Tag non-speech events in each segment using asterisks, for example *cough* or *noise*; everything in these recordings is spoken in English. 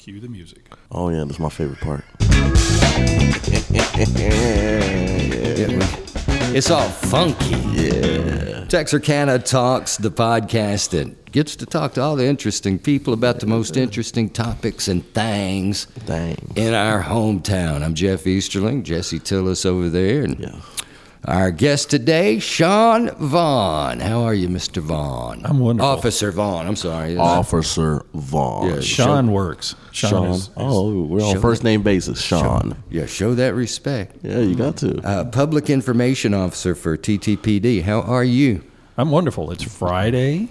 Cue the music. Oh yeah, that's my favorite part. It's all funky. Yeah. Texarkana Talks, the podcast that gets to talk to all the interesting people about the most interesting topics and things Dang. in our hometown. I'm Jeff Easterling, Jesse Tillis over there, and Yeah. Our guest today, Shawn Vaughn. How are you, Mr. Vaughn? I'm wonderful. Officer Vaughn, I'm sorry. Officer Vaughn. Yeah, Shawn works. Shawn, Shawn. is, is- oh, we're on Shawn. first name basis. Shawn. Yeah, show that respect. Yeah, you got to. Uh, Public Information Officer for TTPD. How are you? I'm wonderful. It's Friday.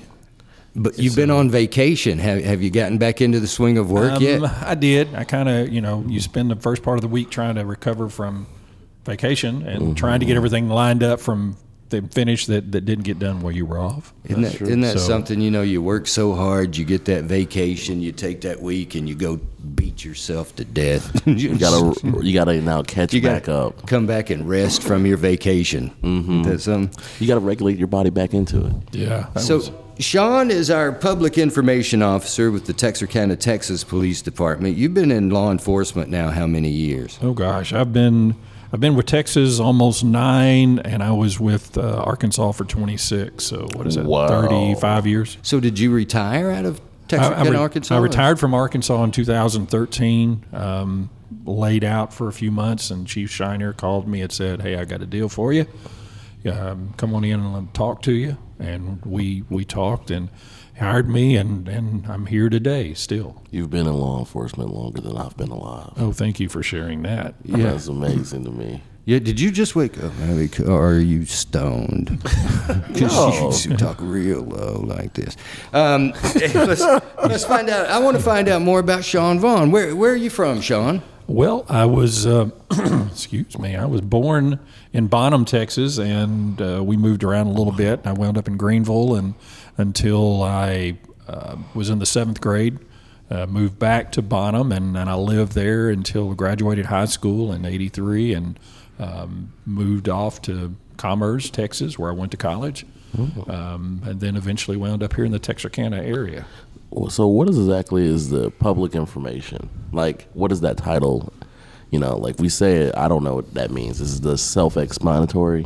But you've been on vacation. Have, have you gotten back into the swing of work Um, yet? I did. I kind of, you know, you spend the first part of the week trying to recover from vacation and Mm-hmm. trying to get everything lined up from the finish that, that didn't get done while you were off. Isn't that, isn't that So- something, you know, you work so hard, you get that vacation, you take that week, and you go beat yourself to death. *laughs* You gotta, you gotta now catch you back up. Come back and rest from your vacation. Mm-hmm. That's um, You gotta regulate your body back into it. Yeah. so, was- Shawn is our public information officer with the Texarkana, Texas Police Department. You've been in law enforcement now how many years? oh gosh, I've been I've been with Texas almost nine, and I was with uh, Arkansas for 26. So what is that? Wow. 35 years. So, did you retire out of I, Texarkana, I re- Arkansas? I retired from Arkansas in 2013. Um, laid out for a few months, and Chief Shiner called me and said, "Hey, I got a deal for you. Um, come on in and let me talk to you." And we we talked and hired me, and and I'm here today still. You've been in law enforcement longer than I've been alive. Oh, thank you for sharing that. Yeah. That's amazing to me. Yeah, did you just wake up, or are you stoned? *laughs* *laughs* Because you talk real low like this. Um, *laughs* let's, let's find out. I want to find out more about Shawn Vaughn. Where, where are you from, Shawn? Well, I was, uh, *clears throat* excuse me, I was born in Bonham, Texas, and uh, we moved around a little bit. I wound up in Greenville and until I uh, was in the seventh grade. Uh, moved back to Bonham, and, and I lived there until I graduated high school in '83, and um, moved off to Commerce, Texas, where I went to college, um, and then eventually wound up here in the Texarkana area. So, what is exactly is the public information? Like, what is that title? You know, like we say it, I don't know what that means. Is the self-explanatory?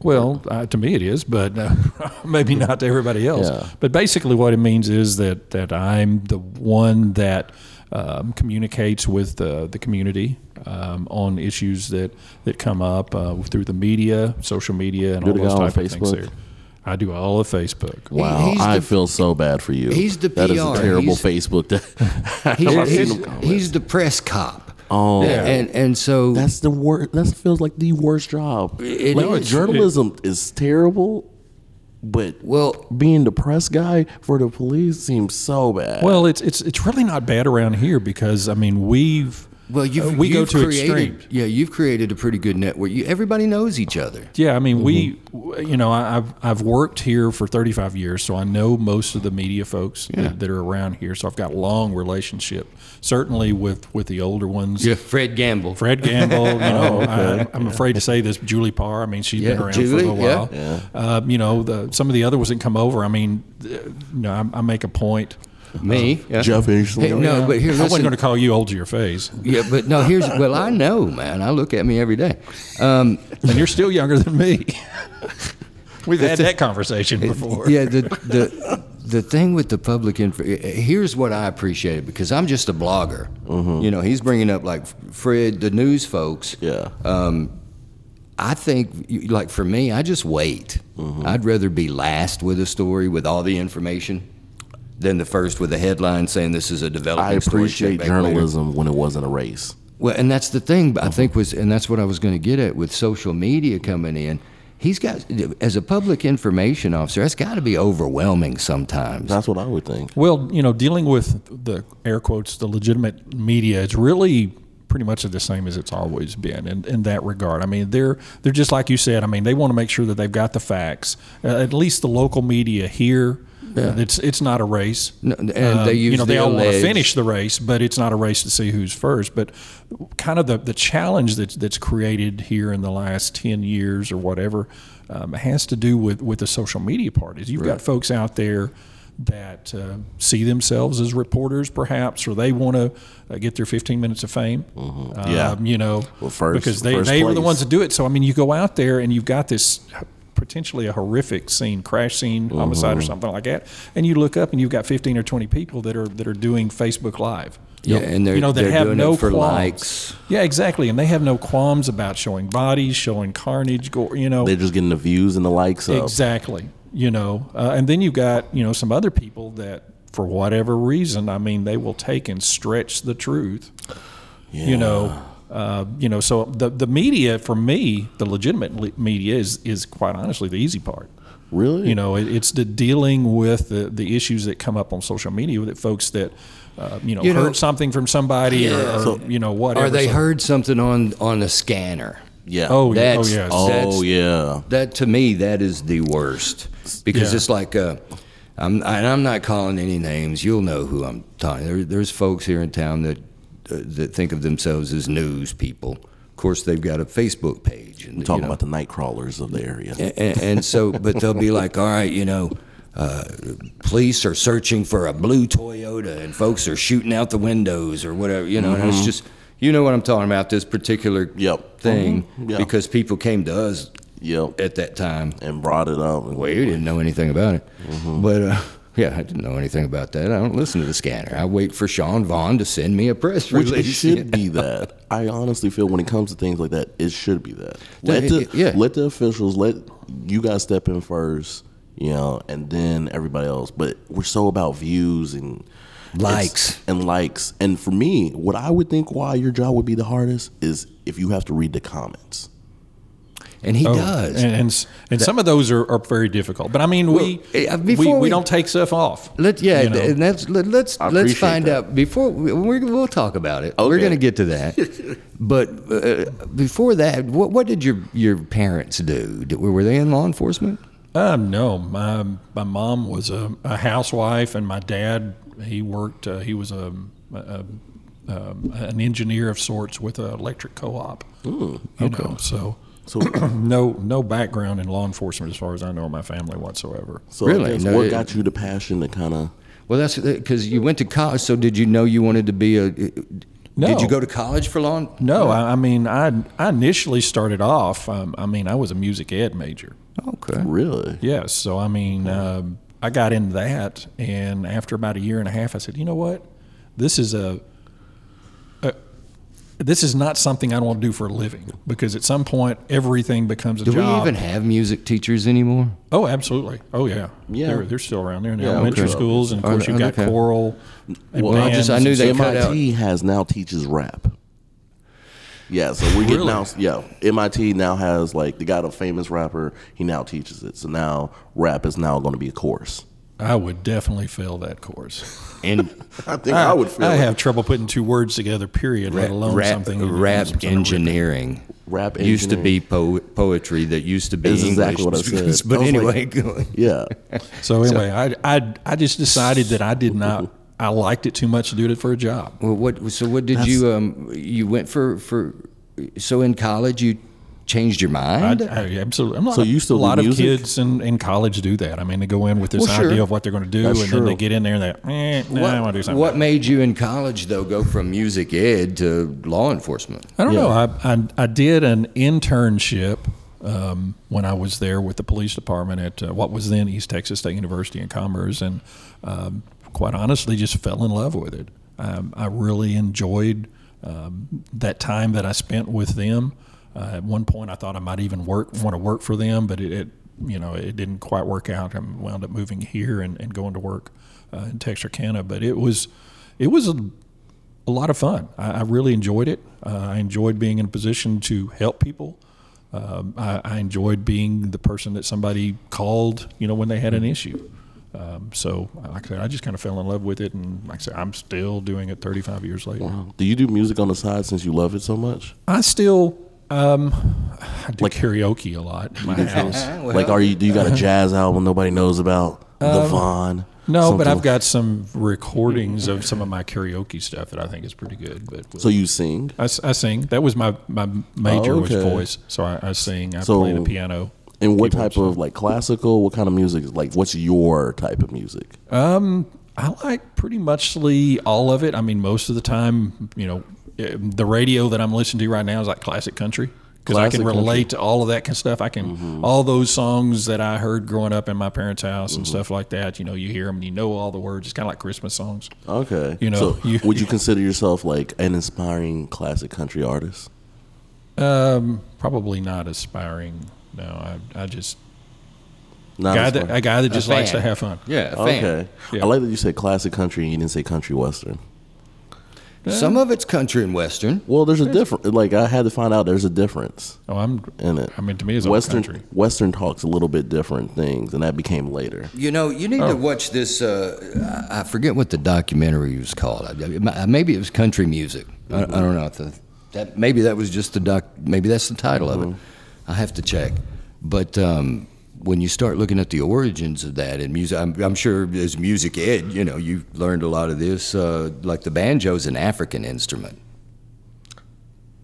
Well, uh, to me it is, but uh, *laughs* maybe not to everybody else. Yeah. But basically, what it means is that that I'm the one that um, communicates with the, the community um, on issues that that come up uh, through the media, social media, and Do all those type of things. There, I do all of Facebook. Wow, he's I the- feel so bad for you. he's the PR. That is a terrible He's- Facebook. That *laughs* *laughs* He's, he's, he's the press cop. Oh, yeah. And, and so that's the worst. That feels like the worst job. It like is. journalism is terrible, but well, being the press guy for the police seems so bad. Well, it's it's it's really not bad around here because I mean we've well, you've, uh, we go you've to created, extremes. Yeah, you've created a pretty good network. You, everybody knows each other. Yeah, I mean, we, Mm-hmm. w- you know, I- I've I've worked here for 35 years, so I know most of the media folks that, that are around here. So I've got long relationship, certainly with with the older ones. Yeah, Fred Gamble. Fred Gamble, you *laughs* know, I, I'm afraid to say this. Julie Parr, I mean, she's been around Julie, for a yeah. while. Yeah. Uh, you know, the, some of the other ones that come over. I mean, you know, I, I make a point. Me. Uh-huh. yeah. Jeff Easterling. Hey, no, but here, I wasn't going to call you old to your face, Yeah, but no. Here's well, I know, man. I look at me every day. Um, and you're still younger than me. *laughs* We've had that conversation uh, before. yeah, the the the thing with the public info. Uh, here's what I appreciate because I'm just a blogger. Mm-hmm. You know, he's bringing up like Fred, the news folks. Yeah. Um, I think, like for me, I just wait. Mm-hmm. I'd rather be last with a story with all the information than the first with a headline saying this is a developing I story. check appreciate back later. journalism when it wasn't a race. Well, and that's the thing. I think was, and that's what I was going to get at with social media coming in. He's got, as a public information officer, that's got to be overwhelming sometimes. That's what I would think. Well, you know, dealing with the air quotes, the legitimate media, it's really pretty much the same as it's always been in, in that regard. I mean, they're they're just like you said. I mean, they want to make sure that they've got the facts. Uh, at least the local media here, uh, it's it's not a race. No, and Uh, they use you know they the all want to finish the race, but it's not a race to see who's first. But kind of the, the challenge that's that's created here in the last ten years or whatever um, has to do with with the social media part. Is you've got folks out there that uh, see themselves as reporters, perhaps, or they want to uh, get their 15 minutes of fame. Mm-hmm. Yeah. Um, you know, Well, first- because they, first they were the ones that do it. So I mean, you go out there and you've got this potentially a horrific scene, crash scene, homicide, or Mm-hmm. something like that, and you look up and you've got 15 or 20 people that are that are doing Facebook Live. Yeah, and they're, you know, they're have doing no it for qualms. likes. Yeah, exactly, and they have no qualms about showing bodies, showing carnage, gore. You know, They're just getting the views and the likes up. Exactly. You know, uh, and then you've got you know some other people that, for whatever reason, I mean, they will take and stretch the truth. You know, uh, you know. So the the media, for me, the legitimate media is is quite honestly the easy part. Really? You know, it, it's the dealing with the, the issues that come up on social media with folks that, uh, you know, You know- heard something from somebody or, or So- you know whatever. Or they So- heard something on on a scanner. Yeah. Oh, yeah, oh That's- yes. Oh yeah. That to me, that is the worst because Yeah. it's like, uh, I'm and I'm not calling any names. You'll know who I'm talking. There, there's folks here in town that uh, that think of themselves as news people. Of course, they've got a Facebook page. And, I'm talking you know, about the night crawlers of the area. and, and so, *laughs* but they'll be like, all right, you know, uh, police are searching for a blue Toyota, and folks are shooting out the windows or whatever, you know. And it's just, you know what I'm talking about, this particular Yep. thing, Mhm. Yeah. because people came to us Yep. at that time. And brought it up. And Well, you didn't know anything about it, but uh, yeah, I didn't know anything about that. I don't listen to the scanner. I wait for Shawn Vaughn to send me a press Which release. it should be *laughs* that. I honestly feel when it comes to things like that, it should be that. Let the yeah. let the officials let you guys step in first, you know, and then everybody else. But we're so about views and Likes. and likes. And for me, what I would think why your job would be the hardest is if you have to read the comments. And he Oh, does. and and, s- and some of those are, are very difficult. But I mean, we Well, uh, we, we we- don't take stuff off. Let yeah, you know. and that's let, let's I let's find that. out before we, we're, we'll talk about it. We're going to get to that, *laughs* but uh, before that, what what did your your parents do? Did, were they in law enforcement? Um, no, my my mom was a, a housewife, and my dad he worked. Uh, he was a, a, um an engineer of sorts with an electric co-op. you know, so So *clears throat* no no background in law enforcement as far as I know in my family whatsoever. so Really? No, what it- got you the passion to kind of Well, that's because you went to college. So did you know you wanted to be a? No. Did you go to college for law? No, I, I mean I I initially started off. Um, I mean I was a music ed major. Okay. really Yes. So I mean, um, I got into that, and after about a year and a half, I said, you know what, this is a, a this is not something I don't want to do for a living because at some point everything becomes a Do job. we even have music teachers anymore? oh, absolutely. Oh, yeah. Yeah. They're, they're still around there in Yeah, elementary okay. schools, and of course you've got okay. choral. And Well, I just- I knew and they stuff. cut out- MIT has now teaches rap. Yeah, so we're getting Really? now. Yeah, MIT now has like they got a famous rapper. He now teaches it. So now rap is now going to be a course. I would definitely fail that course. *laughs* And *laughs* I think I, would feel I it. have trouble putting two words together. Period. let alone rap, something rap some sort of engineering. Rap used to be po- poetry that used to be It's English. exactly what I said. *laughs* but I anyway, like- Yeah, So anyway, I, I I just decided that I did not. I liked it too much to do it for a job. well, what? So what did you um? You went for for. So in college you changed your mind. I absolutely. I'm not, So you still a lot of kids in, in college do that. I mean, they go in with this Well, sure. idea of what they're going to do, That's and then they get in there and they, eh, nah, I want to do something. what made you in college though go from music ed to law enforcement? I don't Yeah. know. I, I I did an internship um, when I was there with the police department at uh, what was then East Texas State University in Commerce, and um, quite honestly, just fell in love with it. Um, I really enjoyed um, that time that I spent with them. Uh, at one point, I thought I might even work want to work for them, but it, it you know it didn't quite work out. I wound up moving here and, and going to work uh, in Texarkana, but it was it was a a lot of fun. I, I really enjoyed it. Uh, I enjoyed being in a position to help people. Um, I, I enjoyed being the person that somebody called, you know, when they had an issue. Um, so, like I said, I just kind of fell in love with it, and like I said, I'm still doing it 35 years later. do you do music on the side since you love it so much? I still, um, I do karaoke a lot *laughs* my house. *laughs* like, are you? Do you got a *laughs* jazz album nobody knows about? the Vaughn. Um, No, but I've got some recordings of some of my karaoke stuff that I think is pretty good. But So you sing? I sing. That was my, my major Oh, was voice. So I, I sing. I So- play the piano. And what type of like classical? What kind of music? Like, what's your type of music? Um, I like pretty muchly all of it. I mean, most of the time, you know, the radio that I'm listening to right now is like classic country because I Classic can country. relate to all of that kind of stuff. I can all those songs that I heard growing up in my parents' house and stuff like that. You know, you hear them and you know all the words. It's kind of like Christmas songs. Okay. You know, so *laughs* you- would you consider yourself like an inspiring classic country artist? Um, probably not aspiring. No, I, I just Not guy that, a guy that just likes to have fun. Yeah, a fan. Okay. Yeah. I like that you said classic country and you didn't say country western. Some of it's country and western. Well, there's a difference. Like I had to find out there's a difference Oh, I'm. in it. I mean, to me, it's all Western country. Western talks a little bit different things, and that became later. You know, you need to watch this. Uh, I I forget what the documentary was called. I- I- Maybe it was country music. I, I don't know. The, that maybe that was just the doc. Maybe that's the title of it. I have to check. But um, when you start looking at the origins of that in music, I'm, I'm sure as music ed, you know, you've learned a lot of this. Uh, like the banjo is an African instrument.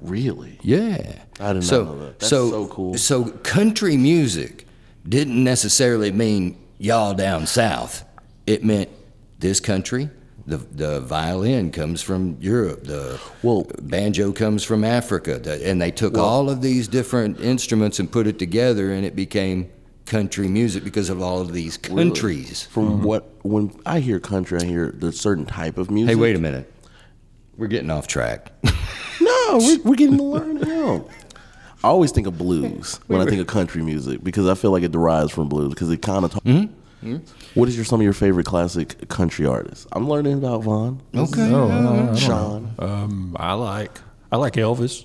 Really? Yeah. I did not so, know that. That's so, so cool. So country music didn't necessarily mean y'all down south. It meant this country. The, the violin comes from Europe. The Well- banjo comes from Africa. The- and they took all of these different instruments and put it together, and it became country music because of all of these countries. From what when I hear country, I hear there's certain type of music. Hey, wait a minute. We're getting off track. *laughs* No, we're, we're getting to learn now. I always think of blues when I think of country music because I feel like it derives from blues because it kind of. Talk- Mm-hmm. What is your some of your favorite classic country artists? I'm learning about Vaughn. Okay. Oh, Shawn. Um, I like. I like Elvis.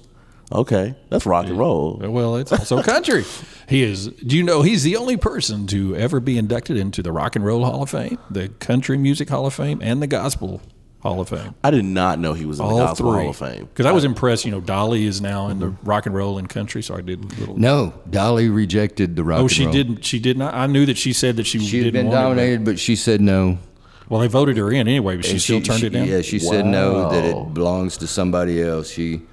Okay, that's rock and roll. Well, it's also country. *laughs* he is. Do you know he's the only person to ever be inducted into the Rock and Roll Hall of Fame, the Country Music Hall of Fame, and the Gospel Hall of Fame? I did not know he was in the All Gospel three. Hall of Fame. Because I was impressed. You know, Dolly is now in the mm-hmm. Rock and Roll and Country, so I did a little. No, Dolly rejected the rock Oh, and she roll. didn't. She did not. I knew that she said that she, She had didn't been want it, nominated, but she said no. well, they voted her in anyway, but she And still turned she- it down. Yeah, she said no that Wow. it belongs to somebody else. She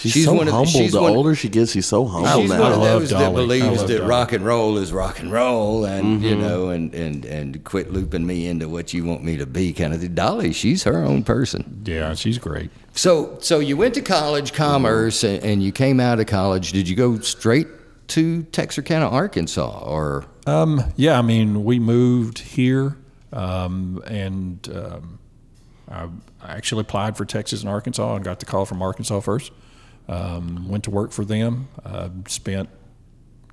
She's, so one of humble. she's the one, older she gets, she's so humble she's now. one of I love those that Dolly. I believes that Dolly. rock and roll is rock and roll, and you Mm-hmm. know, and and and quit looping me into what you want me to be, kind of. thing. Dolly, she's her own person. yeah, she's great. So so you went to college, commerce, and, and you came out of college. Did you go straight to Texarkana, Arkansas, or Um, yeah, I mean, we moved here, um, and um, I, I actually applied for Texas and Arkansas and got the call from Arkansas first. Um, went to work for them. Uh, spent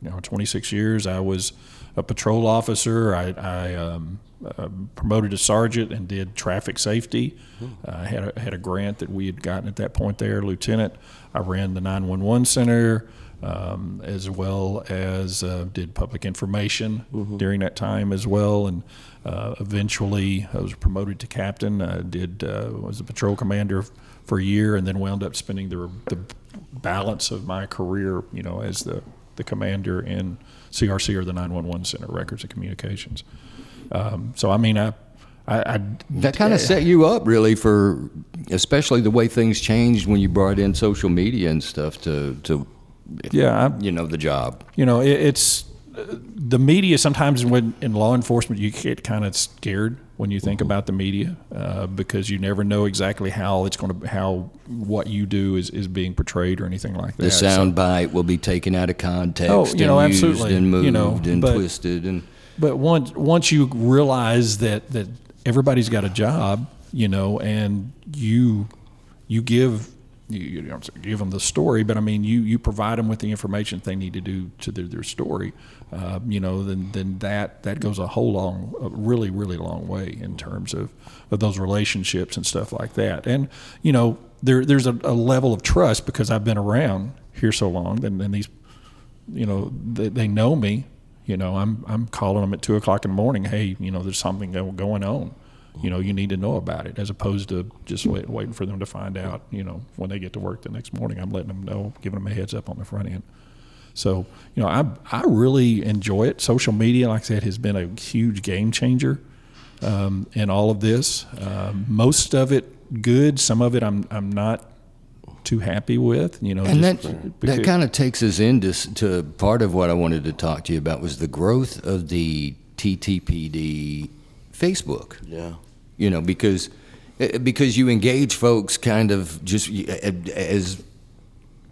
you know 26 years. I was a patrol officer. I, I um, uh, promoted to sergeant and did traffic safety. I had a, had a grant that we had gotten at that point there, lieutenant. I ran the 911 center um, as well as uh, did public information during that time as well. And uh, eventually, I was promoted to captain. I did uh, was a patrol commander for a year, and then wound up spending the the balance of my career, you know, as the the commander in CRC or the 911 Center, Records and Communications. Um, so, I mean, I, I, I that kind of set you up really for, especially the way things changed when you brought in social media and stuff to to yeah, I, you know the job. you know, it, it's the media. Sometimes when in law enforcement, you get kind of scared when you think about the media uh, because you never know exactly how it's going to how what you do is, is being portrayed or anything like that. The So- sound bite will be taken out of context Oh, you know, and used absolutely. and moved You know, and but- twisted and But once once you realize that that everybody's got a job, you know, and you you give you, you don't give them the story, but I mean you you provide them with the information they need to do to their, their story, uh, you know, then then that that goes a whole long, a really really long way in terms of of those relationships and stuff like that. And you know, there there's a, a level of trust because I've been around here so long, and, and these you know, they, they know me. You know, I'm I'm calling them at two o'clock in the morning. Hey, you know, there's something going on. You know, you need to know about it, as opposed to just wait, waiting for them to find out. You know, when they get to work the next morning, I'm letting them know, giving them a heads up on the front end. So, you know, I I really enjoy it. Social media, like I said, has been a huge game changer um, in all of this. Um, most of it good. Some of it I'm I'm not too happy with. You know, And that just that because- kind of takes us into to part of what I wanted to talk to you about was the growth of the TTPD Facebook. Yeah. You know, because eh, because you engage folks kind of just eh, as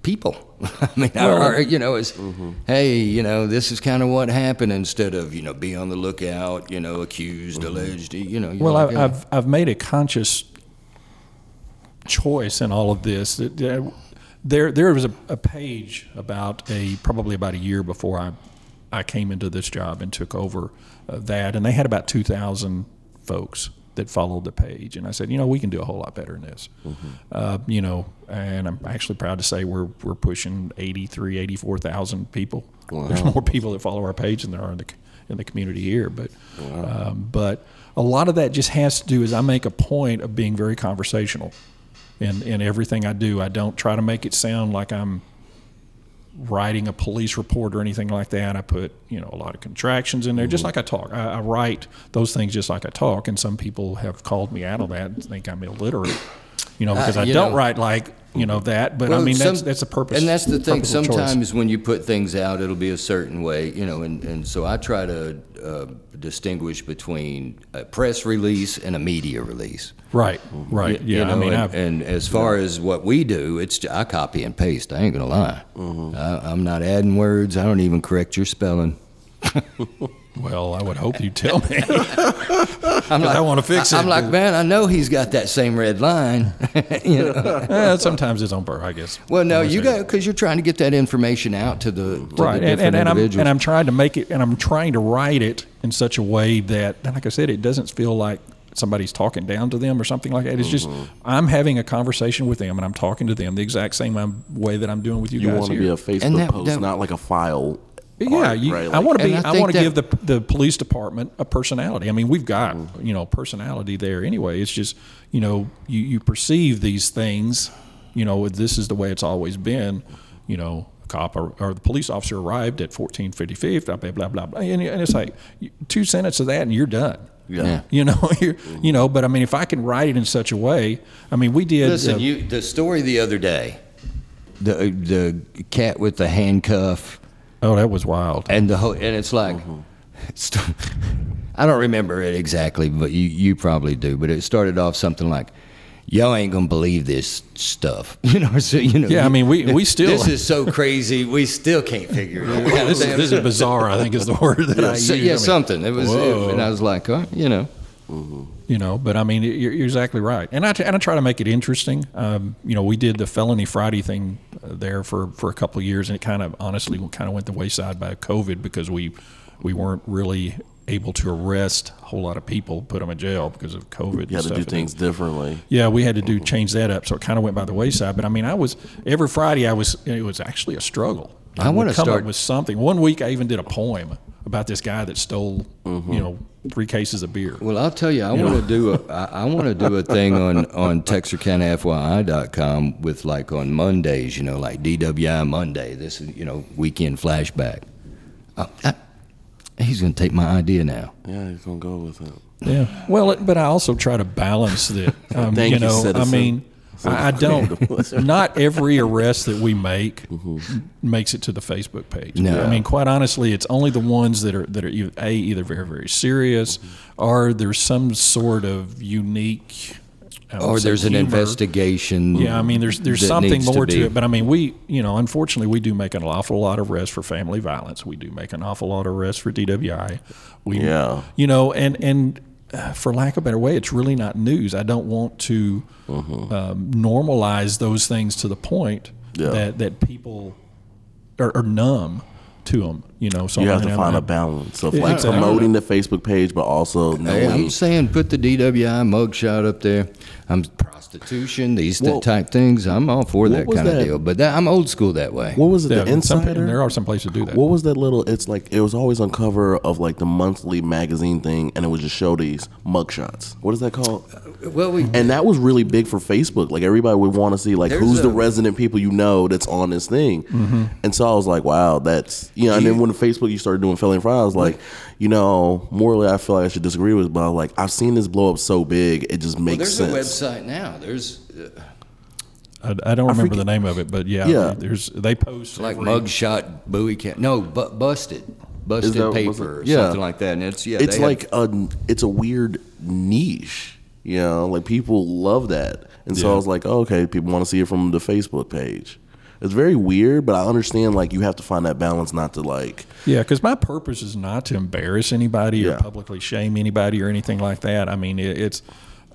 people. *laughs* I mean, or, or, you know, as hey, you know, this is kind of what happened instead of you know be on the lookout, you know, accused, alleged, you know. Well, like, I've, eh, I've I've made a conscious choice in all of this. That, uh, there there was a, a page about a probably about a year before I I came into this job and took over uh, that, and they had about two thousand folks that followed the page, and I said, you know, we can do a whole lot better than this. Uh, you know, and I'm actually proud to say we're we're pushing 83, 84,000 people. There's more people that follow our page than there are in the in the community here, but um, but a lot of that just has to do is I make a point of being very conversational in in everything I do. I don't try to make it sound like I'm writing a police report or anything like that. I put you know a lot of contractions in there, just mm-hmm. like I talk. I, I write those things just like I talk, and some people have called me out of that and think I'm illiterate. You know, because I you don't know- write like you know that, but I mean that's some- that's a purpose. And that's the thing. purposeful choice. Sometimes when you put things out, it'll be a certain way, you know. And, and so I try to uh, distinguish between a press release and a media release. right, right, You- yeah. you know, I mean, and, I've, and as far as what we do, it's I copy and paste. I ain't gonna lie. Mm-hmm. I, I'm not adding words. I don't even correct your spelling. *laughs* well, I would hope you tell me. *laughs* I'm like, *laughs* I wanna fix I- it. I'm like, man, I know he's got that same red line. *laughs* you know. Eh, sometimes it's on purpose, I guess. Well, no, you got because you're trying to get that information out to the, to right the and, different and, and I'm and I'm trying to make it and I'm trying to write it in such a way that like I said it doesn't feel like somebody's talking down to them or something like that it's just Mm-hmm. I'm having a conversation with them and I'm talking to them the exact same um, way that I'm doing with you, You guys want to be a Facebook that- post, that- not like a file. Yeah, art, you, right? I want to be. I I, want to give the the police department a personality. I mean, we've got Mm-hmm. you know personality there anyway. It's just you know you you perceive these things. You know, this is the way it's always been. You know, a cop or, or the police officer arrived at fourteen fifty fifth. Blah blah blah blah. blah. And, and it's like two sentences of that, and you're done. Yeah. You know, *laughs* you're, you know. But I mean, if I can write it in such a way, I mean, we did. Listen, uh, you the story the other day, the the cat with the handcuff oh, that was wild. and the whole, and it's like, mm-hmm. st- *laughs* I don't remember it exactly, but you you probably do. But it started off something like. Y'all ain't gonna believe this stuff, *laughs* you know. So you know. Yeah, I mean, we- we *laughs* still- This is so crazy. We still can't figure it out. Yeah, this is this is bizarre. I think is the word that I Yeah, use. so- I yeah, mean, something. It was, whoa. and I was like, oh, you know. You know but i mean you're, you're exactly right and I, t- and I try to make it interesting um, you know we did the felony friday thing uh, there for, for a couple of years and it kind of honestly kind of went the wayside by covid because we we weren't really able to arrest a whole lot of people put them in jail because of covid You and had to do things differently. yeah, we had to do change that up, so it kind of went by the wayside. But I mean, I was every Friday. I was it was actually a struggle. I would wanna come start- up with something. One week, I even did a poem about this guy that stole you know three cases of beer. Well, I'll tell you, I want to do a, I, I want to do a thing on on TexarkanaFYI.com with like on Mondays, you know, like DWI Monday. This is you know weekend flashback. Uh, I, he's going to take my idea now. Yeah, he's gonna go with it. Yeah. Well, it, but I also try to balance that. *laughs* Um, Thank you you, know, I citizen. mean, I, I *laughs* don't. *laughs* Not every arrest that we make mm-hmm. makes it to the Facebook page. No. I mean, quite honestly, it's only the ones that are that are either, a either very very serious, mm-hmm. or there's some sort of unique. Or there's an investigation. Yeah, I mean, there's there's something more to, be- it, but I mean, we you know, unfortunately, we do make an awful lot of arrests for family violence. We do make an awful lot of arrests for DWI. We, Yeah. you know, and and for lack of a better way, it's really not news. I don't want to Mm-hmm. um, normalize those things to the point Yeah. that that people are, are numb to them. You know, so You have to mean, find a balance of like exactly. promoting the Facebook page, but also Hey. I'm saying put the DWI mugshot up there. I'm prostitution, these Well, type things. I'm all for that was kind of deal. But that, I'm old school that way. what was it? Yeah, the some, Insider. there are some places to do that. What was that little? It's like it was always on cover of like the monthly magazine thing, and it would just show these mugshots. What is that called? Well, we And that was really big for Facebook. Like everybody would want to see like There's who's the resident people you know that's on this thing. Mm-hmm. And so I was like, wow, that's you know. And then when Facebook you started doing Felony Friday, I was like, you know, morally I feel like I should disagree with, but I was like, I've seen this blow up so big, it just well, makes there's sense. a website now. There's uh, I, I don't remember the name of it, but yeah, Yeah. there's they post like every- mugshot Bowie Camp. No, bu- busted, busted that- paper or Yeah. something like that. And it's yeah, it's they have- like a it's a weird niche you know like people love that and so Yeah. i was like oh, okay people want to see it from the facebook page it's very weird but i understand like you have to find that balance not to like Yeah, because my purpose is not to embarrass anybody or publicly shame anybody or anything like that. I mean, it, it's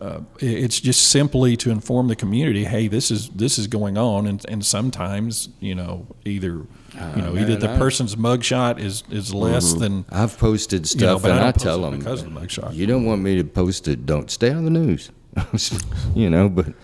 uh, it's just simply to inform the community, hey, this is this is going on, and, and sometimes you know either you know either the I- person's mugshot is is less than I've posted you know, stuff but and I I, tell them because of the mugshot. you don't want me to post it. Don't stay on the news. *laughs* you know, but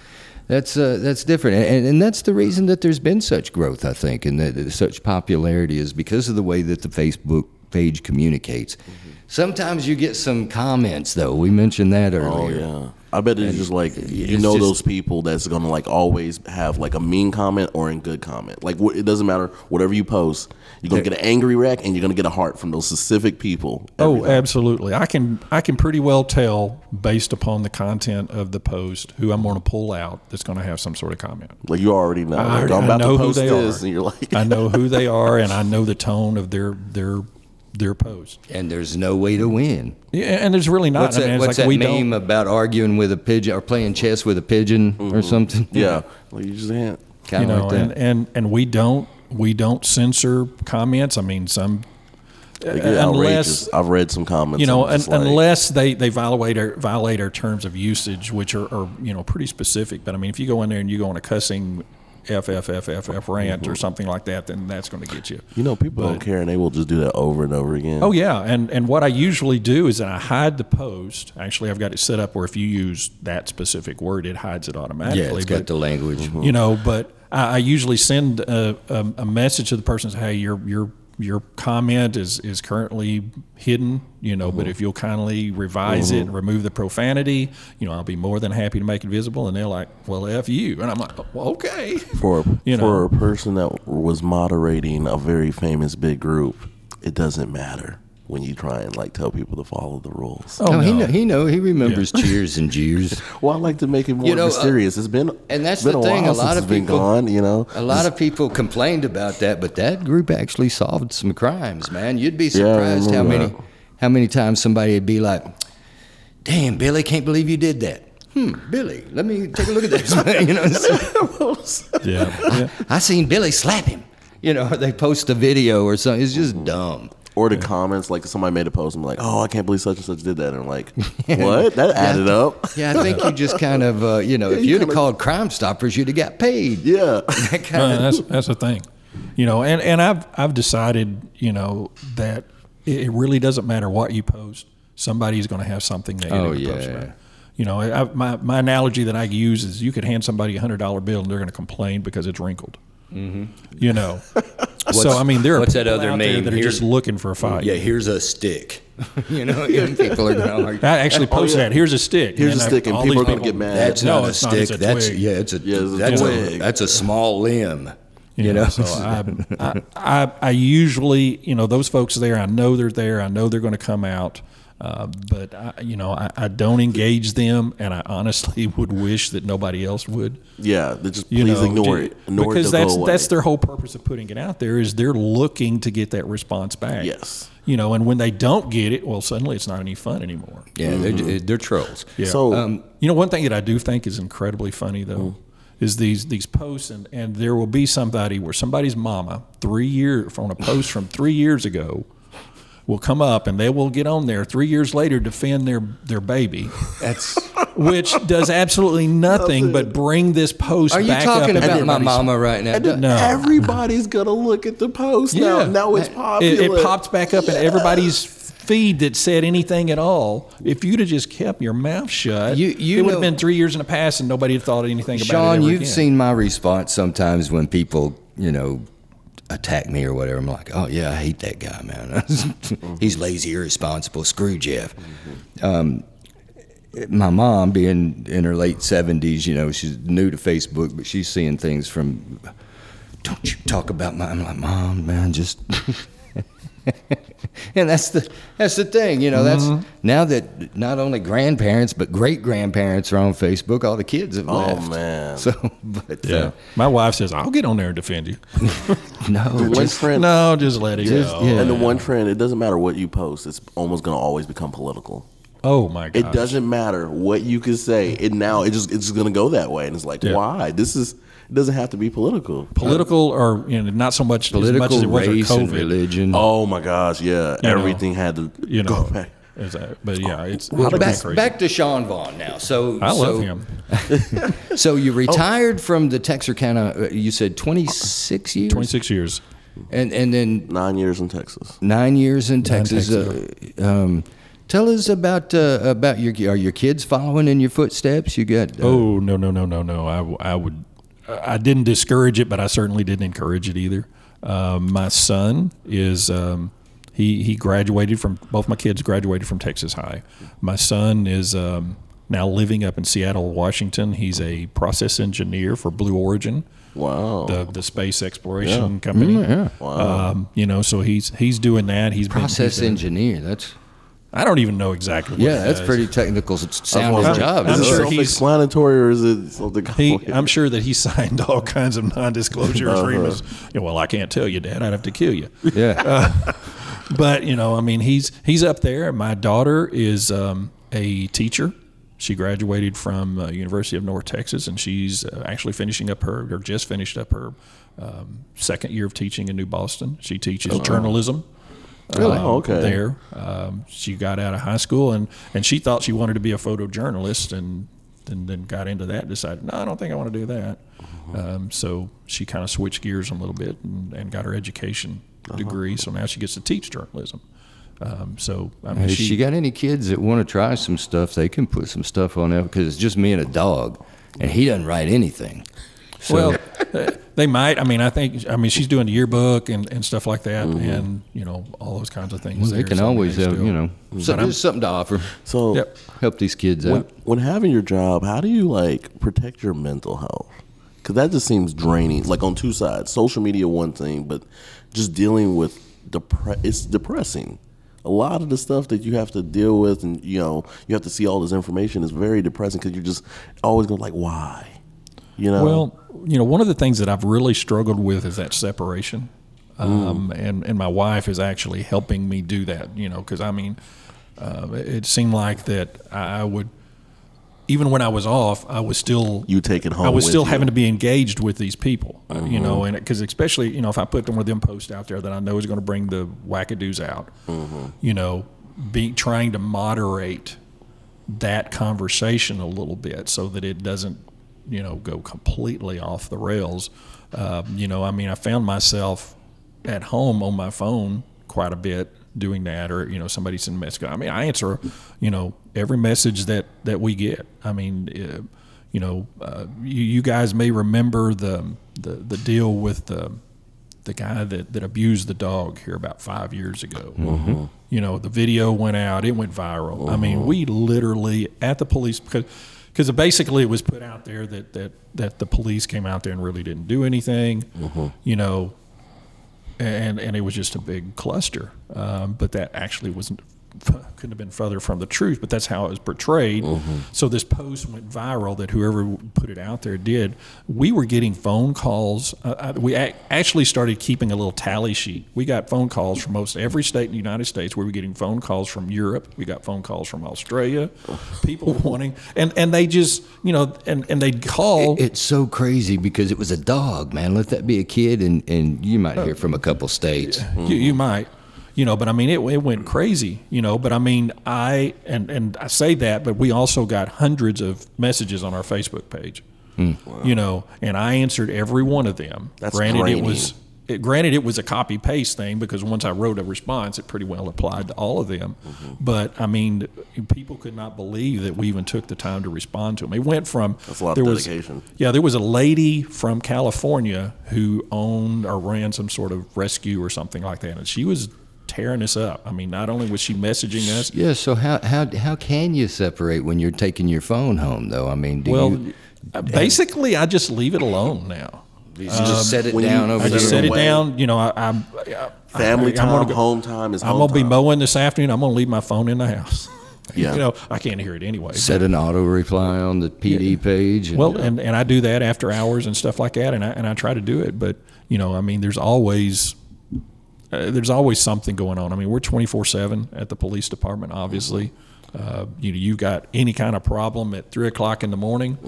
that's uh, that's different, and, and that's the reason that there's been such growth. I think, and that such popularity is because of the way that the Facebook page communicates. Mm-hmm. Sometimes you get some comments, though. We mentioned that earlier. oh earlier. yeah i bet it's just like you know just- those people that's gonna like always have like a mean comment or a good comment like wh- it doesn't matter whatever you post you're gonna get an angry react and you're gonna get a heart from those specific people Oh, time. absolutely. I can I can pretty well tell based upon the content of the post who I'm going to pull out that's going to have some sort of comment. like you already know I like, i'm I know to who they this are. and you're like I know who they are, and I know the tone of their their their post. And there's no way to win. Yeah, and there's really not. What's I mean, that, it's what's like that we meme don't. about arguing with a pigeon or playing chess with a pigeon or mm-hmm. something? yeah like you just can't kind You know, like that. and, and and we don't we don't censor comments. I mean, some uh, unless. I've read some comments. you know, un, like, unless they, they violate our violate our terms of usage, which are, are you know pretty specific. But I mean, if you go in there and you go on a cussing f f f f f rant or mm-hmm. something like that, then that's going to get you. you know, people don't care, and they will just do that over and over again. Oh yeah, and and what I usually do is that I hide the post. Actually, I've got it set up where if you use that specific word, it hides it automatically. yeah, it's got the language. you know, but I, I usually send a, a, a message to the person say, "Hey, your your your comment is is currently hidden." You know, but mm-hmm. if you'll kindly revise it, and mm-hmm. remove the profanity, you know, I'll be more than happy to make it visible. And they're like, "Well, f you," and I'm like, well, "Okay." for *laughs* You for know. a person that was moderating a very famous big group, it doesn't matter when you try and like tell people to follow the rules. Oh, Oh, he no. know, he know he remembers *laughs* cheers and jeers. Well, I like to make it more You know, uh, mysterious. it's been and that's been the a thing, while a lot of people- gone. You know, A lot of people complained about that, but that group actually solved some crimes, man. You'd be I surprised how many that. how many times somebody would be like, "Damn, Billy, can't believe you did that." Hmm, Billy, let me take a look at this. *laughs* you know, so- *laughs* Yeah, yeah. I seen Billy slap him. You know, they post a video or something. It's just dumb. Or the comments like somebody made a post and be like, "Oh, I can't believe such and such did that," and I'm like, *laughs* "What? That added up." Yeah, I think you just kind of, uh, you know, *laughs* if you you'd have called Crime Stoppers, you'd have got paid. Yeah. *laughs* That kind of, that's that's the thing, you know. And, and I've I've decided, you know, that it, it really doesn't matter what you post. Somebody's going to have something negative Oh, to post yeah. about. You know, I, my my analogy that I use is you could hand somebody a hundred dollar bill and they're going to complain because it's wrinkled. Mm-hmm. You know, *laughs* so I mean, there are what's that other out there meme? that are Here's- just looking for a fight. yeah, here's a stick. *laughs* you know, and people are going to argue. I actually posted yeah. that. Here's a stick. Here's and a stick, and all people are gonna get mad. That's no, not a it's not. stick. It's a that's twig. yeah, it's a Yeah, it's a that's twig. a that's a small limb. You, You know, know, so *laughs* I, I, I, I usually, you know, those folks there, I know they're there. I know they're going to come out. Uh, but I, you know, I, I don't engage them, and I honestly *laughs* would wish that nobody else would. Yeah, they just You please know, ignore do- it. Ignore because it. they'll that's that's their whole purpose of putting it out there is they're looking to get that response back. Yes. You know, and when they don't get it, well, suddenly it's not any fun anymore. yeah, they're, they're trolls. Yeah. So Um, You know, one thing that I do think is incredibly funny though is these these posts, and, and there will be somebody where somebody's mama three years on a post from three years ago will come up and they will get on there three years later defend their their baby, That's. *laughs* which does absolutely nothing but bring this post. Are you back talking up about my mama right now? and No. everybody's gonna look at the post now. Yeah. Now it's It, popular. it popped back up in everybody's feed that said anything at all. If you'd have just kept your mouth shut, You- you it would know- have been three years in the past, and nobody had thought anything about it. Shawn, you've again. seen my response sometimes when people, you know, attack me or whatever. I'm like, oh yeah, I hate that guy, man. *laughs* He's lazy, irresponsible. Screw Jeff. Um, my mom, being in her late 70s, you know, she's new to Facebook, but she's seeing things from. Don't you talk about my. I'm like, mom, man, just. *laughs* *laughs* *laughs* and that's the that's the thing, you know. Mm-hmm. That's now that not only grandparents but great grandparents are on Facebook. All the kids have Oh, left. man. So, *laughs* but Yeah. uh, My wife says, I'll get on there and defend you. *laughs* no, one just, trend, no, just let it Just- go. yeah. and the one trend, it doesn't matter what you post. It's almost going to always become political. Oh, my God. It doesn't matter what you can say. It now it just it's going to go that way, and it's like Yeah. why? This is it doesn't have to be political. Political or you know, not so much as much political as it was race with and religion. Oh my gosh, yeah, You know, everything had to You know, go back. that- but yeah, it's, Well, back, crazy. back to Shawn Vaughn now. So I love so, him. *laughs* So you retired from the Texarkana. uh, You said twenty six years, 26 years. and and then Nine years in Texas. nine years in Texas. Texas. Uh, um, tell us about uh, about your are your kids following in your footsteps? You got uh, Oh no no no no no! I, w- I would I didn't discourage it, but I certainly didn't encourage it either. Um, my son is um, he he graduated from both my kids graduated from Texas High. My son is um, now living up in Seattle, Washington. He's a process engineer for Blue Origin, Wow. the the space exploration company. yeah. Um, you know, so he's he's doing that. He's been- process he's been- engineer. That's I don't even know exactly. What yeah, he that's does. pretty technical s- sounding I'm- job. I'm Is it sure he's- self-explanatory or is it something? He, I'm sure that he *laughs* signed all kinds of non-disclosure *laughs* Uh-huh. agreements. Yeah, well, I can't tell you, Dad. I'd have to kill you. yeah. *laughs* But you know, I mean, he's he's up there. My daughter is um, a teacher. She graduated from uh, University of North Texas, and she's uh, actually finishing up her or just finished up her um, second year of teaching in New Boston. She teaches journalism. Really? um, Oh, okay. There, um, she got out of high school, and and she thought she wanted to be a photojournalist, and then then got into that. and Decided, no, I don't think I want to do that. Um, so she kind of switched gears a little bit and, and got her education degree. So now she gets to teach journalism. Um, so I mean, If she, she got any kids that want to try some stuff, they can put some stuff on there because it's just me and a dog, and he doesn't write anything. So, well, they might. I mean, I think. I mean, she's doing the yearbook and, and stuff like that, mm-hmm. and you know all those kinds of things. well, they there. can So, always have, still- you know, so, there's something to offer. So Yep. Help these kids when, out. when having your job, how do you like protect your mental health? Because that just seems draining. Like on two sides, social media one thing, but just dealing with depre- it's depressing. A lot of the stuff that you have to deal with, and you know, you have to see all this information is very depressing because you're just always going like, why? You know. Well, you know, one of the things that I've really struggled with is that separation. Um, and, and my wife is actually helping me do that, you know, because I mean, uh, it seemed like that I would, even when I was off, I was still You take it home I was still you. having to be engaged with these people, uh, you know, and because especially you know if I put one of them posts out there that I know is going to bring the wackadoos out, you know, be trying to moderate that conversation a little bit so that it doesn't, you know, go completely off the rails. Um, you know, I mean, I found myself at home on my phone quite a bit doing that, or you know, somebody sent a message. I mean, I answer, you know, every message that that we get. I mean, uh, you know, uh, you, you guys may remember the the the deal with the the guy that, that abused the dog here about five years ago. You know, the video went out, it went viral. I mean, we literally at the police because because basically it was put out there that, that that the police came out there and really didn't do anything. You know, and and it was just a big cluster. Um, but that actually wasn't *laughs* couldn't have been further from the truth. But that's how it was portrayed. So this post went viral that whoever put it out there did. We were getting phone calls. Uh, we ac actually started keeping a little tally sheet. We got phone calls from most every state in the United States. We were getting phone calls from Europe. We got phone calls from Australia. People *laughs* wanting and and they just you know and and they'd call. It's so crazy because it was a dog, man. Let that be a kid, and, and you might hear from a couple states. You, you might, you know, but I mean, it, it went crazy, you know. But I mean, I and and I say that, but we also got hundreds of messages on our Facebook page, hmm. you know, and I answered every one of them. That's granted, draining. it was. It, granted, it was a copy paste thing because once I wrote a response, it pretty well applied to all of them. Mm-hmm. But I mean, people could not believe that we even took the time to respond to them. It went from That's a lot of there was- yeah, there was a lady from California who owned or ran some sort of rescue or something like that, and she was tearing us up. I mean, not only was she messaging us, Yeah. So how how how can you separate when you're taking your phone home, though? I mean, do well, you, uh, basically, I just leave it alone now. You just set it when you- down over I just set it away. down. You know, I, I'm I- Family I, I'm gonna time, go- home time is I'm gonna be mowing this afternoon. I'm gonna leave my phone in the house. *laughs* Yeah. you know, I can't hear it anyway. set an auto reply on the PD page. and- Well, and, and I do that after hours and stuff like that, and I and I try to do it. But you know, I mean, there's always uh, there's always something going on. I mean, we're 24 seven at the police department. Obviously, uh, you know, you got any kind of problem at three o'clock in the morning.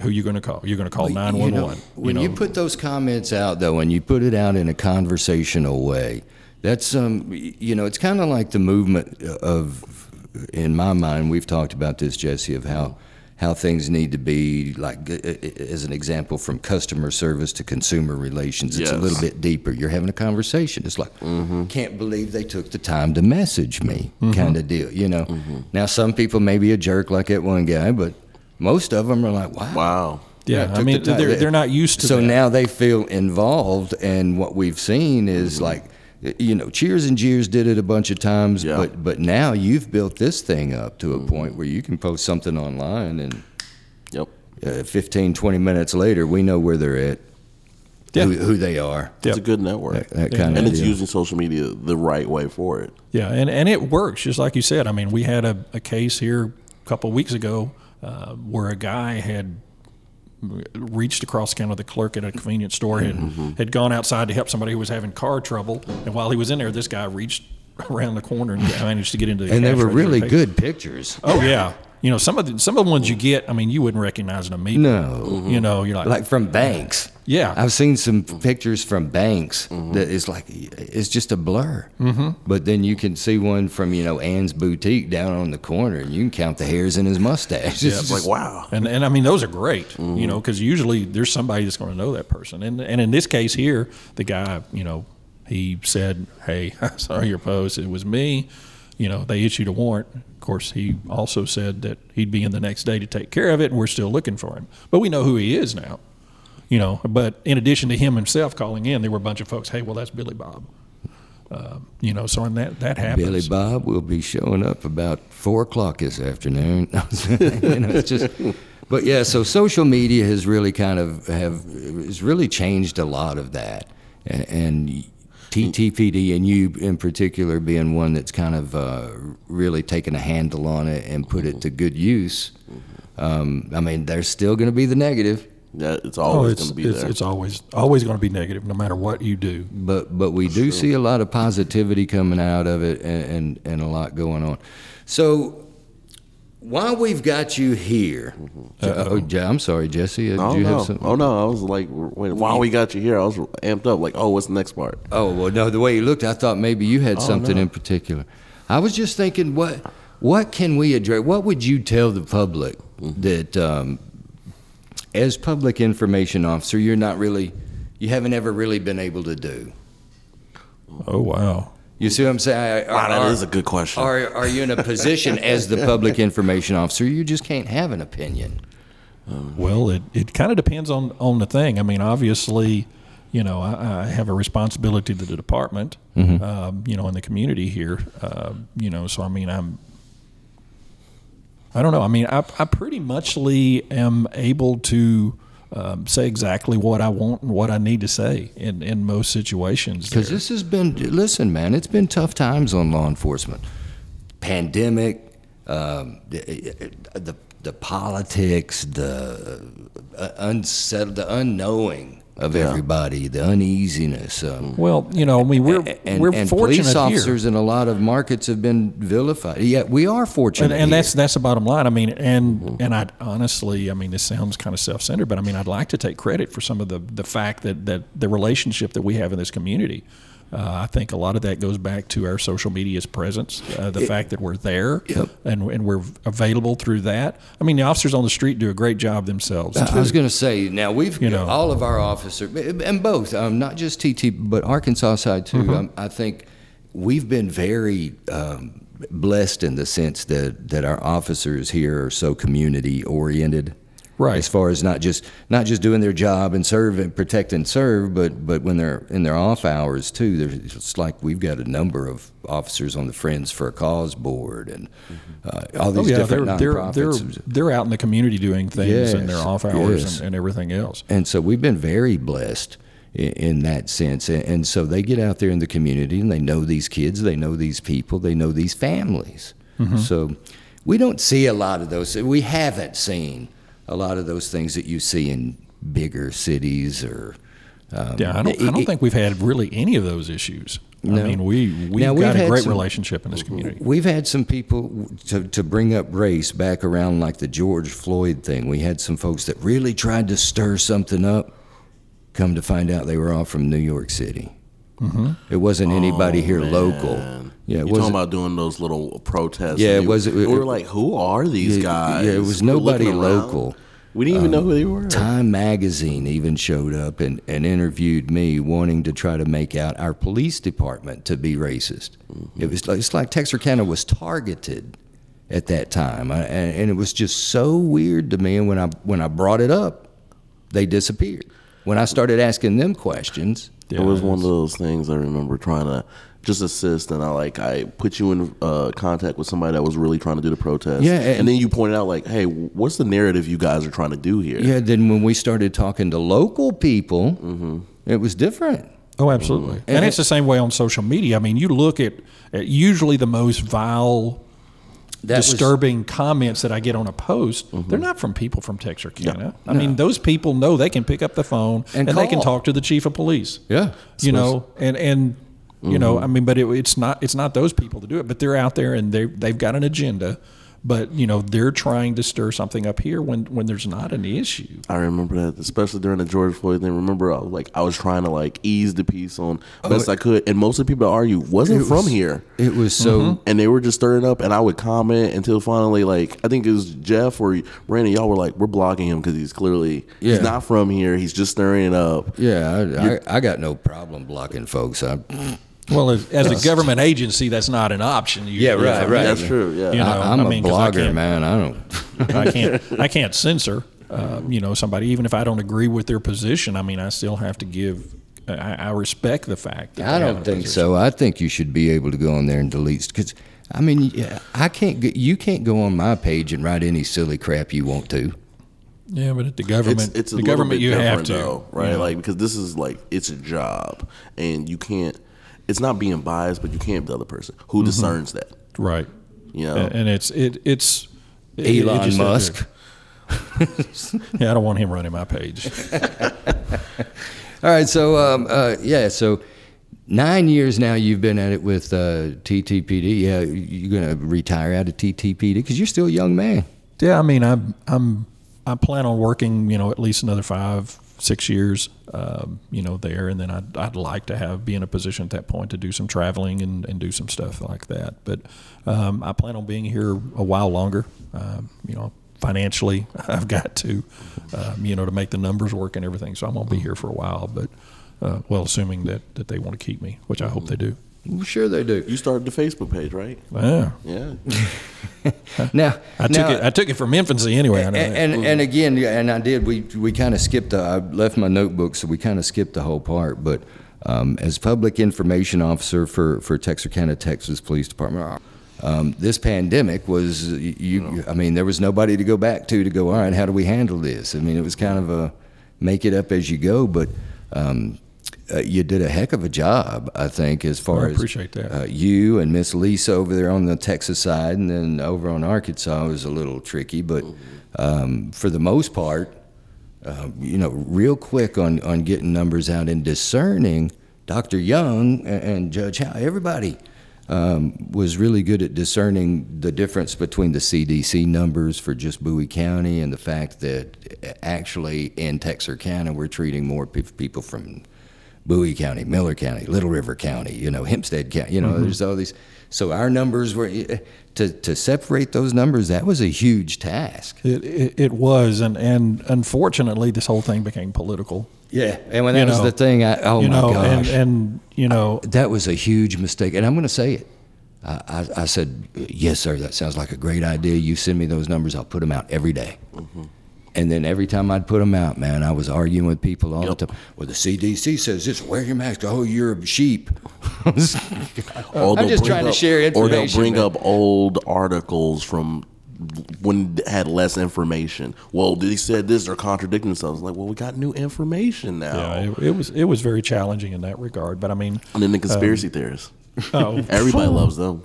Who you going to call? You're going to call You nine know, one one. When you put those comments out, though, and you put it out in a conversational way, that's um, you know, it's kind of like the movement of, in my mind, we've talked about this, Jesse, of how how things need to be like uh, uh, as an example from customer service to consumer relations. It's a little bit deeper. You're having a conversation. It's like can't believe they took the time to message me kind of deal you know? Now some people may be a jerk like that one guy but most of them are like wow. Wow. yeah, I mean, time. they're they're not used to so that. now they feel involved, and what we've seen is Mm-hmm. like, you know, Cheers and Jeers did it a bunch of times, Yeah. but but now you've built this thing up to a Mm-hmm. point where you can post something online, and Yep. uh, 15, 20 minutes later, we know where they're at, Yeah. who, who they are, It's a good network. that, that Yeah. kind and of it's deal. using social media the right way for it. Yeah, and, and it works just like you said. I mean, we had a, a case here a couple of weeks ago uh, where a guy had reached across the counter. The clerk at a convenience store had, Mm-hmm. had gone outside to help somebody who was having car trouble, and while he was in there, this guy reached around the corner and *laughs* managed to get into the. and they were really good pictures. Oh yeah, you know some of the some of the ones you get. I mean, you wouldn't recognize them immediately. No. You know, you're like, Like from banks. Yeah. I've seen some pictures from banks that is like it's just a blur. Mm-hmm. But then you can see one from you know Ann's boutique down on the corner, and you can count the hairs in his mustache. Yeah, It's *laughs* It's like, wow. And and I mean those are great, you know, because usually there's somebody that's going to know that person. And and in this case here, the guy, you know, he said, "Hey, *laughs* I saw your post. It was me." You know, they issued a warrant. Of course, he also said that he'd be in the next day to take care of it, and we're still looking for him. But we know who he is now. You know, but in addition to him himself calling in, there were a bunch of folks. Hey, well, that's Billy Bob. Um, you know, so and that that happens. Billy Bob will be showing up about four o'clock this afternoon. *laughs* you know, it's just, but yeah. So social media has really kind of have has really changed a lot of that, and, and TTPD and you in particular being one that's kind of uh, really taken a handle on it and put it to good use. Um, I mean, there's still going to be the negative. Yeah, it's Oh, always it's going to be it's, there. it's always always going to be negative, no matter what you do. but but we do see a lot of positivity coming out of it and, and, and a lot going on. So while we've got you here, uh, oh, Je- I'm sorry, Jesse. Uh, oh, did you no. have something? oh no! I was like, wait, while we got you here, I was amped up. Like, oh, what's the next part? Oh well, no. The way you looked, I thought maybe you had something no. in particular. I was just thinking, what what can we address? What would you tell the public that, um, as public information officer, you're not really, you haven't ever really been able to do? Oh wow. You see what I'm saying? Are- Wow, that are- is a good question. Are, are you in a position *laughs* as the public information officer you just can't have an opinion? Well, it, it kind of depends on, on the thing. I mean, obviously, you know, I, I have a responsibility to the department, um, you know, in the community here, uh, you know, so I mean, I'm, I don't know. I mean, I, I pretty muchly am able to um, say exactly what I want and what I need to say in, in most situations. Because this has been, listen, man, it's been tough times on law enforcement. Pandemic, um, the, the the politics, the uh, unsettled, the unknowing of Yeah. everybody, the uneasiness. Um, well, you know, I mean, we're and, we're and fortunate police here. officers in a lot of markets have been vilified. Yeah, we are fortunate. and, and here. that's that's the bottom line. I mean, and and I honestly, I mean, this sounds kind of self-centered, but I mean, I'd like to take credit for some of the the fact that that the relationship that we have in this community. Uh, I think a lot of that goes back to our social media's presence, uh, the fact that we're there Yep. and and we're available through that. I mean, the officers on the street do a great job themselves. I was going to say now we've You know. all of our officers and both, um, not just TT, but Arkansas side too. Mm-hmm. Um, I think we've been very um, blessed in the sense that that our officers here are so community oriented. Right. As far as not just not just doing their job and serve and protect and serve, but but when they're in their off hours too. There's it's like we've got a number of officers on the Friends for a Cause board and uh, all Oh these yeah, they're different they're they're they're out in the community doing things in their off hours yes. and, and everything else. And so we've been very blessed in, in that sense. And, and so they get out there in the community and they know these kids, they know these people, they know these families. So we don't see a lot of those. We haven't seen a lot of those things that you see in bigger cities or. Um, Yeah, I don't, I don't it- think we've had really any of those issues. I mean, we we've Now, we've got a great some- relationship in this community. We've had some people to, to bring up race back around like the George Floyd thing. We had some folks that really tried to stir something up. Come to find out they were all from New York City. Mm-hmm. It wasn't anybody here local. Yeah, you talking about doing those little protests? Yeah, it We it- were like, who are these Yeah, guys? yeah, it was nobody local. We didn't even know who they were. Time magazine even showed up and, and interviewed me wanting to try to make out our police department to be racist. It was like, it's like Texarkana was targeted at that time. I, and, and it was just so weird to me. And when I, when I brought it up, they disappeared. When I started asking them questions, it was one of those things I remember trying to just assist, and I like I put you in uh, contact with somebody that was really trying to do the protest. Yeah, and, and- then you pointed out like, hey, what's the narrative you guys are trying to do here? yeah, then when we started talking to local people, Mm-hmm. it was different. Oh, absolutely. And, And it's the same way on social media. I mean, you look at, at usually the most vile, That was- disturbing comments that I get on a post. Mm-hmm. They're not from people from Texarkana. I mean, those people know they can pick up the phone And and, they can talk to the chief of police. Yeah. you know, and and you Mm-hmm. know, I mean, but it, it's not it's not those people to do it, but they're out there and they they've got an agenda. But you know, they're trying to stir something up here when when there's not an issue. I remember that, especially during the George Floyd thing. Remember, I was like I was trying to like ease the peace on oh, best I could, and most of the people that argue wasn't Oh, from was- here. It was so. Mm-hmm. and they were just stirring up, and I would comment until finally, like I think it was Jeff or Randy, y'all were like, "We're blocking him because he's clearly Yeah. he's not from here. He's just stirring it up." Yeah, I, I, I got no problem blocking folks. I, Well, as, as a government agency, that's not an option. You, Yeah, right, right. That's true. Yeah, You know, I, am I a mean, 'cause I blogger, can't- man. I don't. *laughs* I can't I *laughs* can't censor uh, you know somebody even if I don't agree with their position. I mean, I still have to give. I, I respect the fact. That I don't think position. so. I think you should be able to go on there and delete because. I mean, yeah, I can't. You can't go on my page and write any silly crap you want to. Yeah, but at the government, it's, it's a the government, bit you have to, though, right? you know. Like because this is like it's a job, and you can't. It's not being biased, but you can't be the other person who discerns that. right. You know, And, and it's it it's it- it Elon just- Musk. *laughs* Yeah, I don't want him running my page. *laughs* All right, so um, uh, yeah, so nine years now you've been at it with uh, TTPD. Yeah, you're gonna retire out of TTPD because you're still a young man. Yeah, I mean, I'm I'm I plan on working, you know, at least another five, six years, um, you know, there, and then I'd I'd like to have be in a position at that point to do some traveling and, and do some stuff like that. But um, I plan on being here a while longer. Um, you know, financially, *laughs* I've got to, um, you know, to make the numbers work and everything. So I'm gonna be here for a while. But uh, well, assuming that that they want to keep me, which I hope they do. Well, sure they do. you started the Facebook page, right? Yeah, Yeah. *laughs* Now I took now, it. I took it from infancy anyway. And, and and again, and I did. We we kind of skipped. The, I left my notebook, so we kind of skipped the whole part. But um, as public information officer for for Texarkana, Texas Police Department, um, this pandemic was you. I mean, there was nobody to go back to to go. All right, how do we handle this? I mean, it was kind of a make it up as you go. But um, uh, you did a heck of a job, I think, as far Well, I as appreciate that. Uh, you and Miss Lisa over there on the Texas side, and then over on Arkansas was a little tricky, but um, for the most part, uh, you know, real quick on, on getting numbers out and discerning. Dr. Young and, and Judge Howe, everybody um, was really good at discerning the difference between the CDC numbers for just Bowie County and the fact that actually in Texarkana we're treating more pe- people from Bowie County, Miller County, Little River County, you know, Hempstead County, you know, Mm-hmm. there's all these. So our numbers were to to separate those numbers. That was a huge task. It, it, it was, and, and unfortunately, this whole thing became political. Yeah, and when that You was know, the thing, I, oh you my know, gosh, and and you know, that was a huge mistake. And I'm going to say it. I, I, I said, yes, sir. That sounds like a great idea. You send me those numbers, I'll put them out every day." And then every time I'd put them out, man, I was arguing with people all Yep. the time. Well, the CDC says this. Wear your mask. Oh, you're a sheep. *laughs* Or I'm they'll just bring trying to up- share Or they'll bring man. up old articles from when they had less information. Well, they said this or contradicting themselves. Like, well, we got new information now. Yeah, it, it was it was very challenging in that regard. But I mean, and then the conspiracy um, theorists. oh, *laughs* Everybody loves them.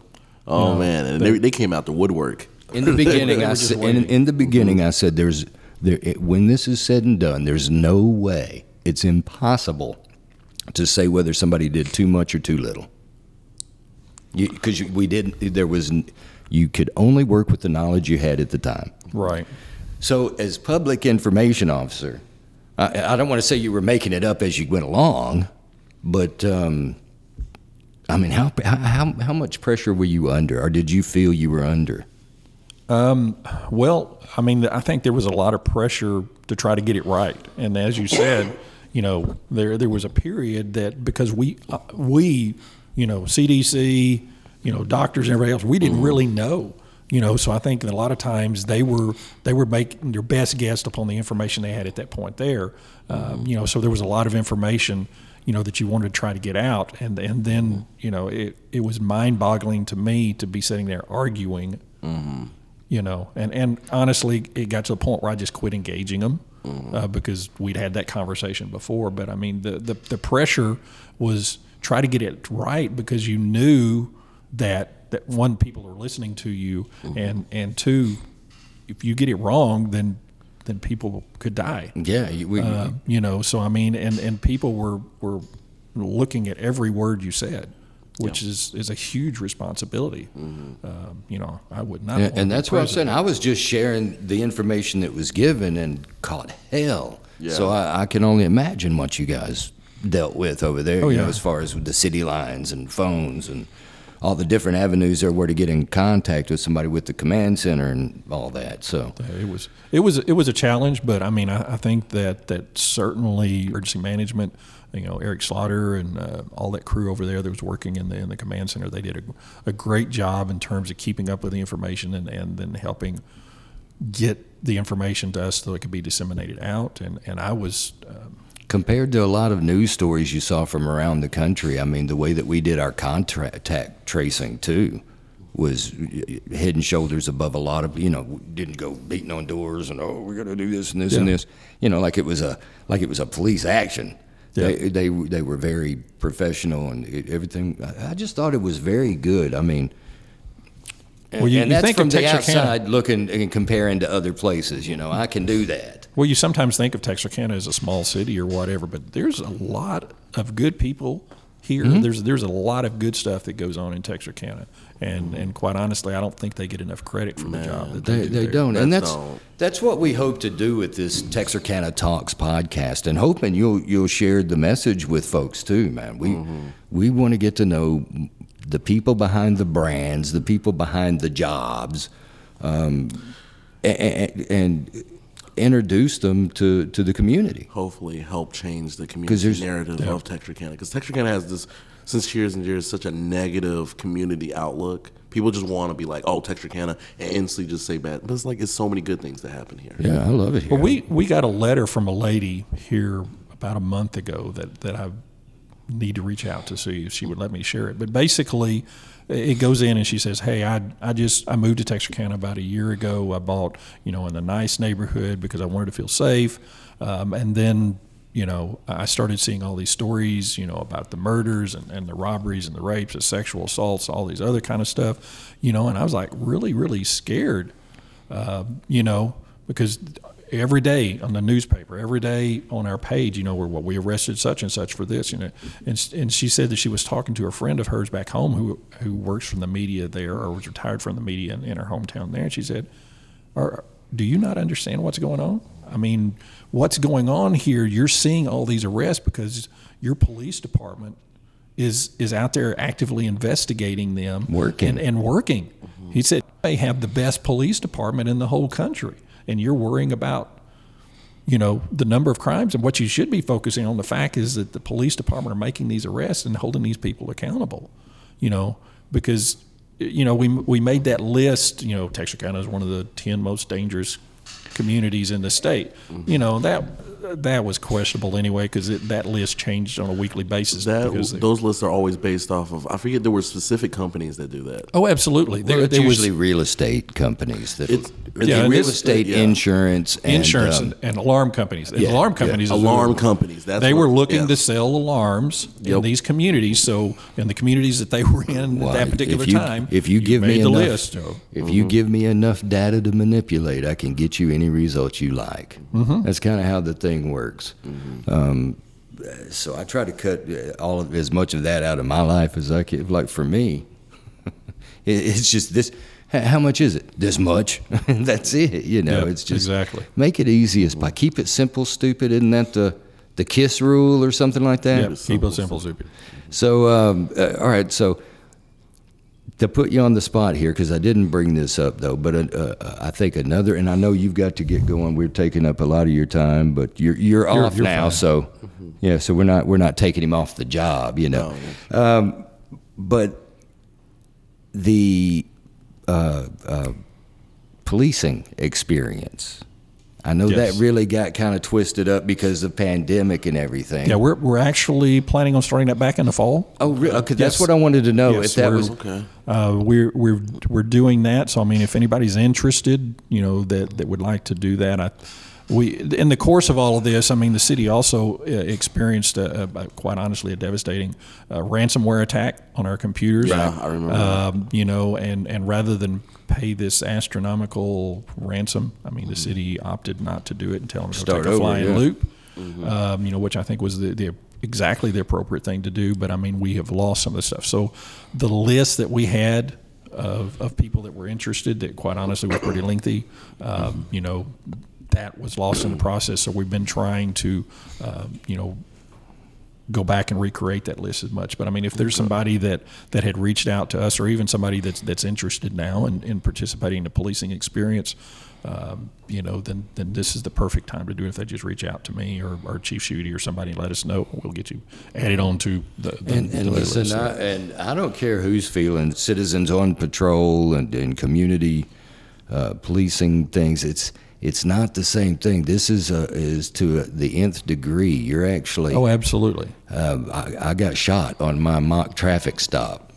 Oh man, and they, they came out the woodwork. In the beginning, *laughs* I said, in, in the beginning, I said, "There's there, it, when this is said and done, there's no way it's impossible to say whether somebody did too much or too little. Because we didn't. There was you could only work with the knowledge you had at the time. right. So, as public information officer, I, I don't want to say you were making it up as you went along, but um, I mean, how, how how much pressure were you under, or did you feel you were under? Um, well, I mean, I think there was a lot of pressure to try to get it right, and as you said, you know, there there was a period that because we uh, we, you know, CDC, you know, doctors and everybody else, we didn't mm-hmm. really know. You know, so I think a lot of times they were they were making their best guess upon the information they had at that point there. Um, mm-hmm. you know, so there was a lot of information, you know, that you wanted to try to get out, and and then mm-hmm. you know it it was mind boggling to me to be sitting there arguing you know and and honestly it got to the point where i just quit engaging them uh, because we'd had that conversation before. But i mean the, the the pressure was try to get it right because you knew that that one people are listening to you and and two if you get it wrong then then people could die. Yeah, you, we, uh, you know so i mean and and people were were looking at every word you said which is is a huge responsibility um, you know i would not Yeah, and that's what I'm saying. I was just sharing the information that was given and caught hell. Yeah. So I, I can only imagine what you guys dealt with over there. Oh, you know, as far as with the city lines and phones and all the different avenues there were to get in contact with somebody with the command center and all that. So It was it was it was a challenge, but I mean I, I think that that certainly emergency management, you know Eric Schlotter and uh, all that crew over there that was working in the in the command center, they did a, a great job in terms of keeping up with the information and, and then helping get the information to us so it could be disseminated out. And and I was um, compared to a lot of news stories you saw from around the country, I mean, the way that we did our contact tracing too was head and shoulders above a lot of you know didn't go beating on doors and oh we got to do this and this and this you know like it was a like it was a police action Yeah. they, they they were very professional and it- everything I- I just thought it was very good I mean Well, you- and you that's think from of the Texarkana- outside looking and comparing to other places you know I can do that well, you sometimes think of Texarkana as a small city or whatever, but there's a lot of good people here. Mm-hmm. There's there's a lot of good stuff that goes on in Texarkana, and and quite honestly, I don't think they get enough credit for the job that they, They, do they there. don't, and They that's don't. that's what we hope to do with this Texarkana Talks podcast, and hoping you'll you'll share the message with folks too, man. We we want to get to know the people behind the brands, the people behind the jobs, um, and, and introduce them to to the community. hopefully help change the community there's- narrative of Texarkana. Because Texarkana has this, since years and years, such a negative community outlook. People just want to be like, oh, Texarkana, and instantly just say bad. But it's like, it's so many good things that happen here. Yeah, I love it here. Well, we we got a letter from a lady here about a month ago that that I need to reach out to see if she would let me share it. But basically, it goes in and she says, "Hey, I I just I moved to Texarkana about a year ago. I bought you know in a nice neighborhood because I wanted to feel safe, um, and then." You know, I started seeing all these stories, you know, about the murders and, and the robberies and the rapes, the sexual assaults, all these other kind of stuff, you know, and I was like really, really scared uh, you know, because every day on the newspaper, every day on our page, you know, where well, we arrested such and such for this, you know, and and she said that she was talking to a friend of hers back home who who works from the media there or was retired from the media in, in her hometown there, and she said, "Are do you not understand what's going on? I mean, what's going on here? You're seeing all these arrests because your police department." Is, is out there actively investigating them Working. and, and working. He said they have the best police department in the whole country, and you're worrying about, you know, the number of crimes. And what you should be focusing on the fact is that the police department are making these arrests and holding these people accountable. You know, because you know we we made that list. You know, Texarkana is one of the ten most dangerous communities in the state. You know that that was questionable anyway because that list changed on a weekly basis. That they- those lists are always based off of. I forget there were specific companies that do that. oh, absolutely. There, Well, it's there was usually real estate companies that It's- it's Yeah, and real estate, yeah. insurance, and, insurance um, and, and alarm companies. Yeah, alarm companies. is Alarm what- companies. That's they what- were looking yeah. to sell alarms in these communities. So in the communities that they were in Well, at that particular if you, time, if you, give made me the enough, list. So, if Mm-hmm. you give me enough data to manipulate, I can get you any results you like. Mm-hmm. That's kind of how the thing works. Mm-hmm. Um, so I try to cut uh, all of as much of that out of my life as I can. Like for me, *laughs* it, it's just this. How much is it? This much. *laughs* That's it. You know, it's just exactly. make it easiest by keep it simple, stupid. Isn't that the the kiss rule or something like that? yeah, keep it simple, stupid. So, um, uh, all right. So, to put you on the spot here, because I didn't bring this up though, but uh, uh, I think another, and I know you've got to get going. We're taking up a lot of your time, but you're you're, You're- off you're now. fine. So, yeah. So we're not we're not taking him off the job, you know. Um, but the uh, uh, policing experience. I know Yes. that really got kind of twisted up because of pandemic and everything. Yeah, we're, we're actually planning on starting that back in the fall. Oh, really? Okay, that's Yes. what I wanted to know. Yes, if that we're- was Okay. Uh, we're we're we're doing that. So I mean, if anybody's interested, you know, that that would like to do that, I. We, in the course of all of this, I mean, the city also uh, experienced, a, a, quite honestly, a devastating uh, ransomware attack on our computers. Yeah, I remember. Um, you know, and, and rather than pay this astronomical ransom, I mean, the city opted not to do it and tell them to Start take a over, flying yeah. loop. Um, you know, which I think was the, the exactly the appropriate thing to do. But I mean, we have lost some of the stuff. So the list that we had of, of people that were interested, that quite honestly was pretty lengthy. Um, you know, that was lost in the process. So we've been trying to, um, you know, go back and recreate that list as much. But I mean, if there's somebody that, that had reached out to us, or even somebody that's that's interested now in, in participating in the policing experience, um, you know, then then this is the perfect time to do it. If they just reach out to me or, or Chief Schutte or somebody, and let us know. We'll get you added on to the, the, And, the and list. listen, I, and I don't care who's feeling citizens on patrol and, and community uh, policing things. It's it's not the same thing. This is uh, is to the nth degree. You're actually. oh, absolutely. um, I, I got shot on my mock traffic stop.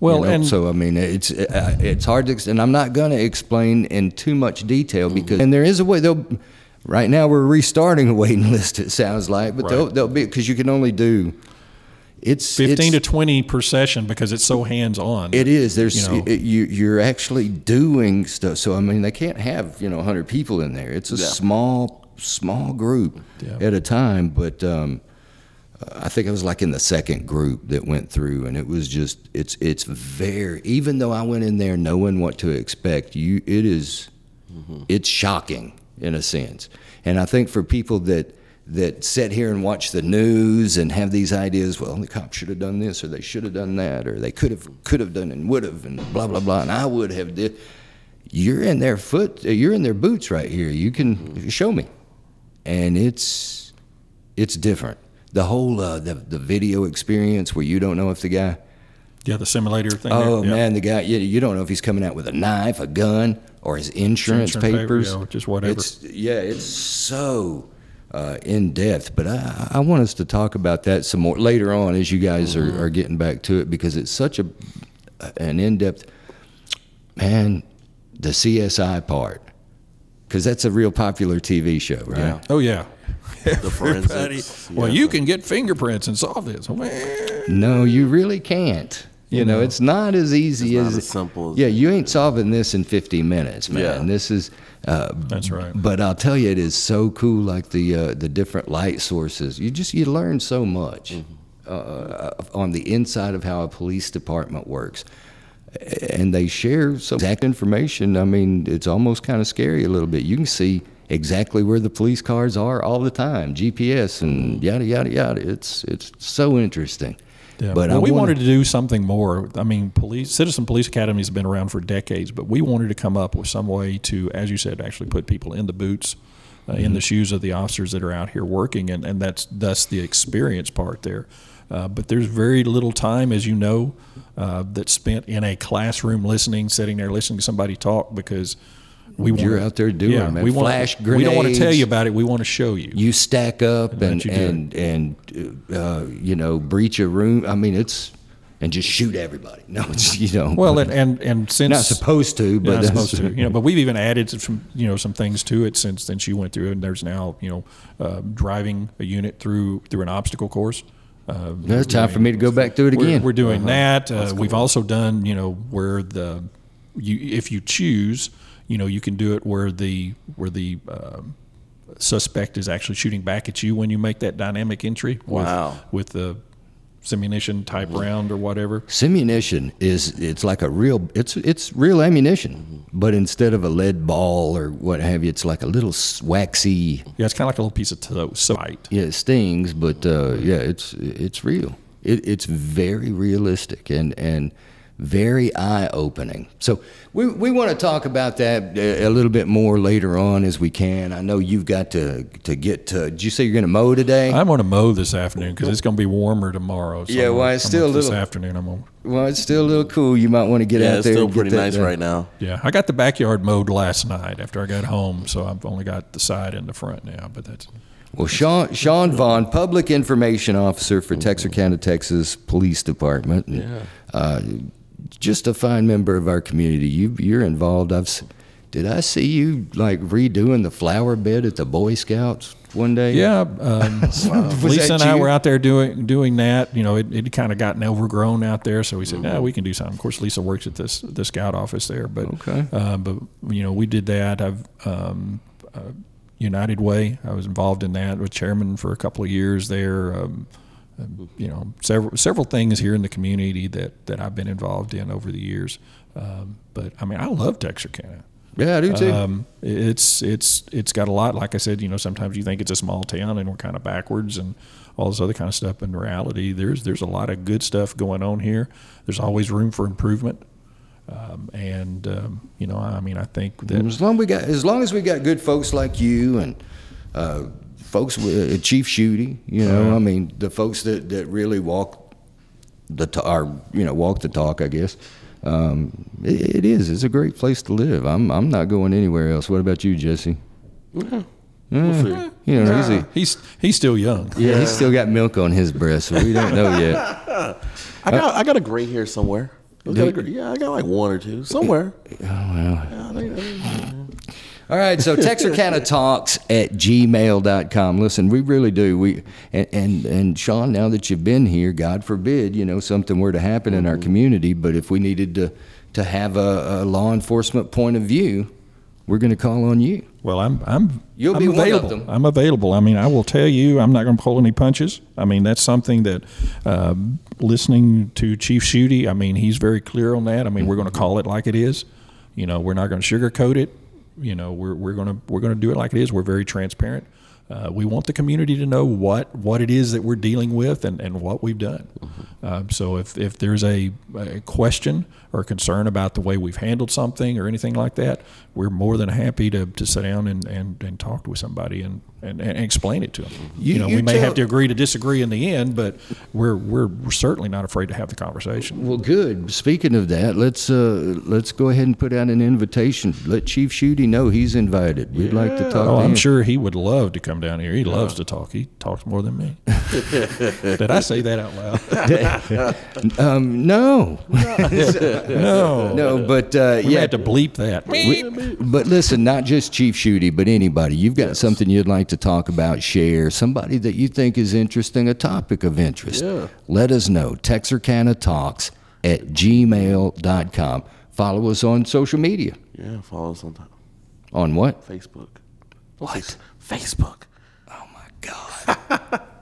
Well, you know? and so I mean, it's uh, it's hard to, and I'm not going to explain in too much detail because, and there is a way. They'll right now we're restarting a waiting *laughs* list. It sounds like, but they'll they'll be because you can only do. It's 15 to 20 per session because it's so hands on. It is. There's you know. it- you you're actually doing stuff. So I mean, they can't have you know 100 people in there. It's a Yeah. small small group Yeah. at a time. But um, I think I was like in the second group that went through, and it was just it's it's very. Even though I went in there knowing what to expect, you it is it's shocking in a sense. And I think for people that that sit here and watch the news and have these ideas, well, the cops should have done this or they should have done that or they could have could have done and would have and blah blah blah and I would have did. You're in their foot. You're in their boots right here. You can show me, and it's it's different. The whole uh, the the video experience where you don't know if the guy yeah, the simulator thing. Oh. Yeah. man, the guy you, you don't know if he's coming out with a knife, a gun, or his insurance, Insurance paper, papers. yeah, just whatever. It's yeah, it's so uh, in depth. But I, I want us to talk about that some more later on as you guys Mm-hmm. are, are getting back to it because it's such a an in depth. Man, the CSI part because that's a real popular TV show, right? Yeah. Oh yeah. *laughs* The Everybody, forensics. well, yeah. you can get fingerprints and solve this. Well, No, you really can't. You, You know, know. it's not as easy It's not as, as simple as- yeah, you ain't solving this in 50 minutes, man. Yeah. This is. Uh, That's right. But I'll tell you, it is so cool. Like the uh, the different light sources, you just you learn so much Mm-hmm. uh, on the inside of how a police department works, and they share some exact information. I mean, it's almost kind of scary a little bit. You can see exactly where the police cars are all the time, GPS and yada yada yada. It's it's so interesting. Yeah. But well, we wanna- wanted to do something more. I mean, police, citizen police academies have been around for decades, but we wanted to come up with some way to, as you said, actually put people in the boots, uh, in Mm-hmm. the shoes of the officers that are out here working, and, and that's thus the experience part there. Uh, but there's very little time, as you know, uh, that's spent in a classroom listening, sitting there listening to somebody talk because we you're wanna- out there doing, yeah, man. We want, Flash We don't want to tell you about it. We want to show you. you stack up and you and and uh, you know breach a room. I mean, it's and just shoot everybody. *laughs* No, it's you know. well, and and, and since not supposed to, but You're not supposed to, you know. But we've even added some, you know, some things to it since then she went through, it. and there's now, you know, uh, driving a unit through through an obstacle course. Uh, Now it's time for me to go back through it we're, again. we're doing that. Uh, we've also done, you know, where the you if you choose, you know, you can do it where the where the um, suspect is actually shooting back at you when you make that dynamic entry. with- Wow. With, the simunition type round or whatever. Simunition is it's like a real it's it's real ammunition, but instead of a lead ball or what have you, it's like a little waxy. Yeah, it's kind of like a little piece of toast. So. Yeah, it stings, but uh, yeah, it's it's real. It, it's very realistic and and very eye opening. So we we want to talk about that a, a little bit more later on as we can. I know you've got to to get to. Did you say you're going to mow today? I'm going to mow this afternoon because it's going to be warmer tomorrow. So Yeah, I'm well, it's I'm still a little- This afternoon, I'm going. well, it's still a little cool. You might want to get Yeah, out it's there. still and get pretty nice done. right now. Yeah, I got the backyard mowed last night after I got home, so I've only got the side and the front now. But that's Well, Shawn, Shawn Vaughn, Public Information Officer for Texarkana, Texas Police Department. and, Uh, just a fine member of our community. You, you're involved. I've, did I see you like redoing the flower bed at the Boy Scouts one day? yeah. Um, *laughs* Was Lisa and I you? were out there doing doing that. You know, it it kind of gotten overgrown out there, so we said, "Yeah, we can do something." Of course, Lisa works at this the scout office there, but Okay. uh, but you know, we did that. I've um, uh, United Way. I was involved in that. Was chairman for a couple of years there. Um, you know, several several things here in the community that that I've been involved in over the years. Um, but I mean, I love Texarkana. Yeah, I do too. Um, it's it's it's got a lot. Like I said, you know, sometimes you think it's a small town and we're kind of backwards and all this other kind of stuff. In reality, there's there's a lot of good stuff going on here. There's always room for improvement. Um, and um, you know, I mean, I think that as long we got, as long as we got good folks like you and uh, folks with uh, Chief Schutte, you know, I mean, the folks that, that really walk the t- or you know walk the talk, I guess. Um, it, it is. It's a great place to live. I'm I'm not going anywhere else. What about you, Jesse? We'll Yeah. see. You know, he's a, he's he's still young. yeah, he's still got milk on his breast, so we don't know yet. *laughs* I got I got a gray hair somewhere. I got a gray- yeah, I got like one or two somewhere. Oh well. Yeah, I think- I think- All right, so Texarkana Talks at gmail.com. Listen, we really do. We and, and and Shawn, now that you've been here, God forbid, you know, something were to happen in our community, but if we needed to to have a, a law enforcement point of view, we're going to call on you. Well, I'm I'm You'll I'm be one of available. them. I'm available. I mean, I will tell you, I'm not going to pull any punches. I mean, that's something that uh, listening to Chief Schutte, I mean, he's very clear on that. I mean, we're going to call it like it is. You know, we're not going to sugarcoat it. You know, we're we're going to we're going to do it like it is. We're very transparent. Uh, we want the community to know what, what it is that we're dealing with and, and what we've done. Um, so if, if there's a, a question or concern about the way we've handled something or anything like that, we're more than happy to, to sit down and, and, and talk with somebody and, and, and explain it to them. You, You- know, you we may tell- have to agree to disagree in the end, but we're, we're, we're certainly not afraid to have the conversation. Well, good. Speaking of that, let's uh, let's go ahead and put out an invitation. Let Chief Schutte know he's invited. We'd like to talk Oh, to I'm him. sure he would love to come down here. He loves to talk. He talks more than me. *laughs* Did I say that out loud? *laughs* Um, no, No. no, but uh, We yeah. had to bleep that. We- but listen, not just Chief Schutte, but anybody. You've got something you'd like to talk about, share, somebody that you think is interesting, a topic of interest. Yeah. Let us know. Texarkana Talks at gmail.com. Follow us on social media. yeah, follow us on t- On what? Facebook. What? Facebook. Oh my God. *laughs*